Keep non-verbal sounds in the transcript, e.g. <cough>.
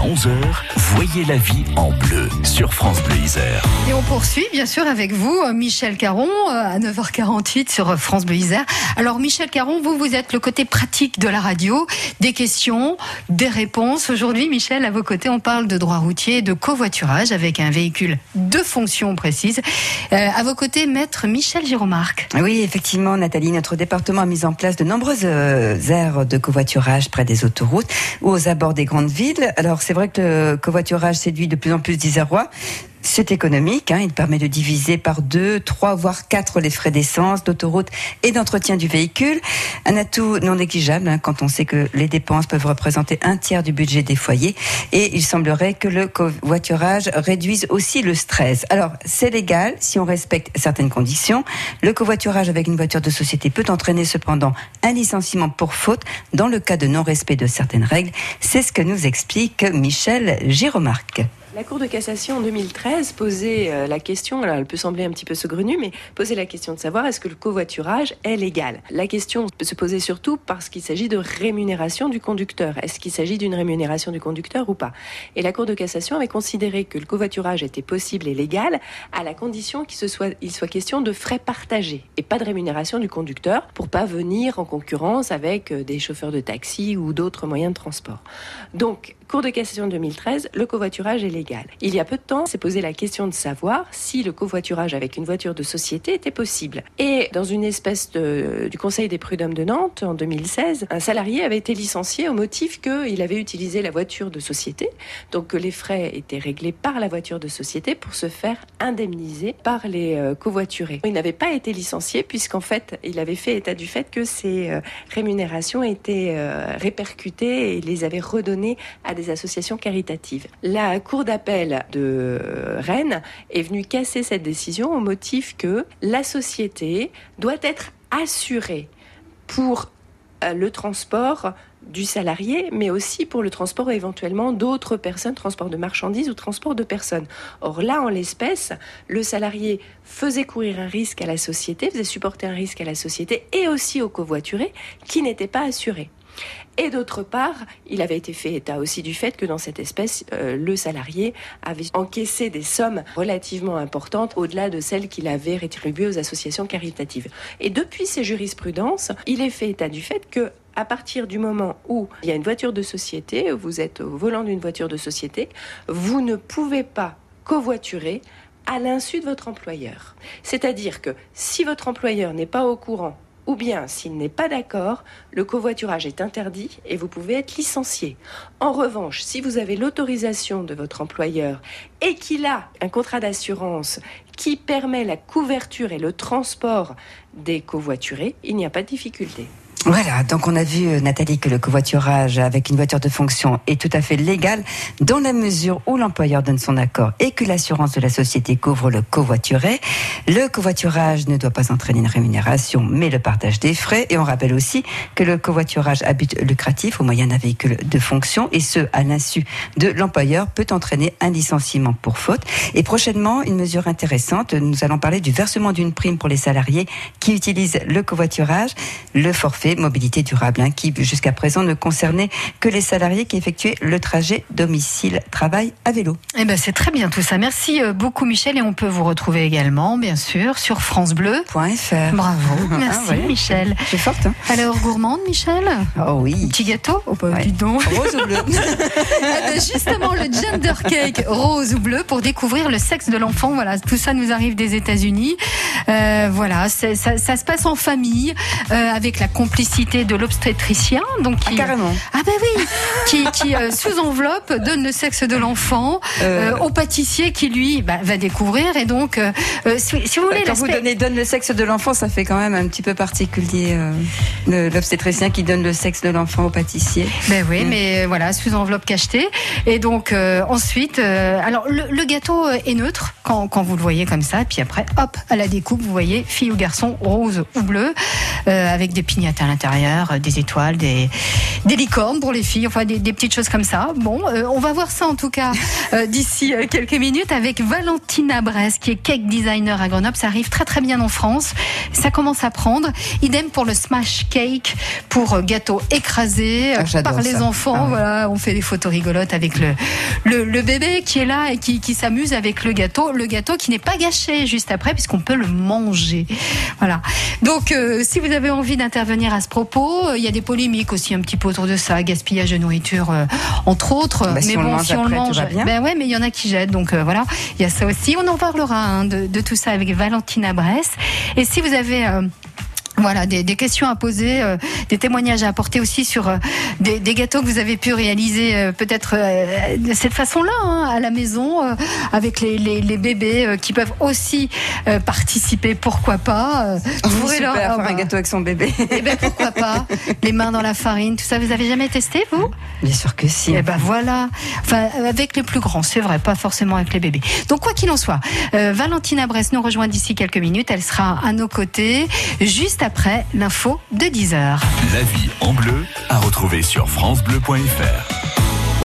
Jusqu'à 11h, voyez la vie en bleu sur France Bleu Isère. Et on poursuit bien sûr avec vous, Michel Caron, euh, à 9h48 sur France Bleu Isère. Alors Michel Caron, vous, vous êtes le côté pratique de la radio, des questions, des réponses. Aujourd'hui, Michel, à vos côtés, on parle de droit routier et de covoiturage avec un véhicule de fonction précise. Euh, à vos côtés, maître Michel Giromarc. Oui, effectivement, Nathalie, notre département a mis en place de nombreuses euh, aires de covoiturage près des autoroutes ou aux abords des grandes villes. Alors, c'est vrai que le covoiturage séduit de plus en plus d'Isérois. C'est économique, hein, il permet de diviser par deux, trois, voire quatre les frais d'essence, d'autoroute et d'entretien du véhicule. Un atout non négligeable hein, quand on sait que les dépenses peuvent représenter un tiers du budget des foyers. Et il semblerait que le covoiturage réduise aussi le stress. Alors, c'est légal si on respecte certaines conditions. Le covoiturage avec une voiture de société peut entraîner cependant un licenciement pour faute dans le cas de non-respect de certaines règles. C'est ce que nous explique Michel Giromarc. La Cour de cassation en 2013 posait euh, la question, alors elle peut sembler un petit peu saugrenue, mais posait la question de savoir est-ce que le covoiturage est légal? La question se posait surtout parce qu'il s'agit de rémunération du conducteur. Est-ce qu'il s'agit d'une rémunération du conducteur ou pas? Et la Cour de cassation avait considéré que le covoiturage était possible et légal à la condition qu'il soit, soit question de frais partagés et pas de rémunération du conducteur pour pas venir en concurrence avec euh, des chauffeurs de taxi ou d'autres moyens de transport. Donc, Cour de cassation 2013, le covoiturage est légal. Il y a peu de temps, s'est posé la question de savoir si le covoiturage avec une voiture de société était possible. Et dans une espèce du Conseil des prud'hommes de Nantes, en 2016, un salarié avait été licencié au motif qu'il avait utilisé la voiture de société, donc que les frais étaient réglés par la voiture de société pour se faire indemniser par les euh, covoiturés. Il n'avait pas été licencié puisqu'en fait, il avait fait état du fait que ces euh, rémunérations étaient euh, répercutées et les avait redonnées à des associations caritatives. La Cour d'appel de Rennes est venue casser cette décision au motif que la société doit être assurée pour euh, le transport du salarié, mais aussi pour le transport éventuellement d'autres personnes, transport de marchandises ou transport de personnes. Or là, en l'espèce, le salarié faisait courir un risque à la société, faisait supporter un risque à la société et aussi au covoituré qui n'était pas assuré. Et d'autre part, il avait été fait état aussi du fait que dans cette espèce, euh, le salarié avait encaissé des sommes relativement importantes au-delà de celles qu'il avait rétribuées aux associations caritatives. Et depuis ces jurisprudences, il est fait état du fait que à partir du moment où il y a une voiture de société, vous êtes au volant d'une voiture de société, vous ne pouvez pas covoiturer à l'insu de votre employeur. C'est-à-dire que si votre employeur n'est pas au courant ou bien s'il n'est pas d'accord, le covoiturage est interdit et vous pouvez être licencié. En revanche, si vous avez l'autorisation de votre employeur et qu'il a un contrat d'assurance qui permet la couverture et le transport des covoiturés, il n'y a pas de difficulté. Voilà, donc on a vu euh, Nathalie que le covoiturage avec une voiture de fonction est tout à fait légal dans la mesure où l'employeur donne son accord et que l'assurance de la société couvre le covoituré. Le covoiturage ne doit pas entraîner une rémunération mais le partage des frais et on rappelle aussi que le covoiturage à but lucratif au moyen d'un véhicule de fonction et ce à l'insu de l'employeur peut entraîner un licenciement pour faute. Et prochainement, une mesure intéressante, nous allons parler du versement d'une prime pour les salariés qui utilisent le covoiturage, le forfait mobilité durable, hein, qui jusqu'à présent ne concernait que les salariés qui effectuaient le trajet domicile-travail à vélo. Eh ben c'est très bien tout ça. Merci euh, beaucoup Michel et on peut vous retrouver également, bien sûr, sur francebleu.fr. Bravo, <laughs> merci ah Michel. C'est forte. Hein. Alors gourmande Michel? Oh oui. Petit gâteau? Oh, bah, Dis donc. Rose ou bleu <laughs> eh ben, Justement le gender cake rose ou bleu pour découvrir le sexe de l'enfant. Voilà, tout ça nous arrive des États-Unis. Euh, voilà, ça, ça, se passe en famille euh, avec la complicité de l'obstétricien, donc qui, ah, carrément. Ah ben oui, <laughs> qui, qui euh, sous enveloppe donne le sexe de l'enfant euh... euh au pâtissier qui lui bah, va découvrir et donc si, si, vous voulez quand vous donnez donne le sexe de l'enfant, ça fait quand même un petit peu particulier l'obstétricien qui donne le sexe de l'enfant au pâtissier. Ben oui, mm. mais voilà sous enveloppe cachetée et donc ensuite, alors le, le, gâteau est neutre quand, quand vous le voyez comme ça, puis après hop à la découpe vous voyez fille ou garçon rose ou bleu avec des pignates à l'intérieur, des étoiles, des, des licornes pour les filles, enfin des, des petites choses comme ça. Bon, on va voir ça en tout cas d'ici quelques minutes avec Valentina Brest, qui est cake designer à Grenoble. Ça arrive très très bien en France. Ça commence à prendre. Idem pour le smash cake, pour gâteau écrasé Ah, par les ça. enfants. Ah ouais. Voilà, on fait des photos rigolotes avec le, le, le bébé qui est là et qui, qui s'amuse avec le gâteau. Le gâteau qui n'est pas gâché juste après puisqu'on peut le manger. Voilà. Donc, euh, si vous avez envie d'intervenir à ce propos, euh, il y a des polémiques aussi un petit peu autour de ça, gaspillage de nourriture, euh, entre autres. Bah, si mais on bon, mange si on le après, mange, ben ouais, mais il y en a qui jettent. Donc euh, voilà, il y a ça aussi. On en parlera hein, de, de tout ça avec Valentina Bress. Et si vous avez euh, voilà, des, des questions à poser, euh, des témoignages à apporter aussi sur euh, des, des gâteaux que vous avez pu réaliser euh, peut-être euh, de cette façon-là hein, à la maison euh, avec les, les, les bébés euh, qui peuvent aussi euh, participer. Pourquoi pas euh, vous Oui, leur- faire bah, un gâteau avec son bébé. Eh ben pourquoi <laughs> pas Les mains dans la farine, tout ça. Vous avez jamais testé vous? Bien sûr que si. eh ben voilà. Enfin, avec les plus grands, c'est vrai, pas forcément avec les bébés. Donc quoi qu'il en soit, euh, Valentina Bress nous rejoint d'ici quelques minutes. Elle sera à nos côtés juste après l'info de 10 heures. La vie en bleu à retrouver sur FranceBleu.fr.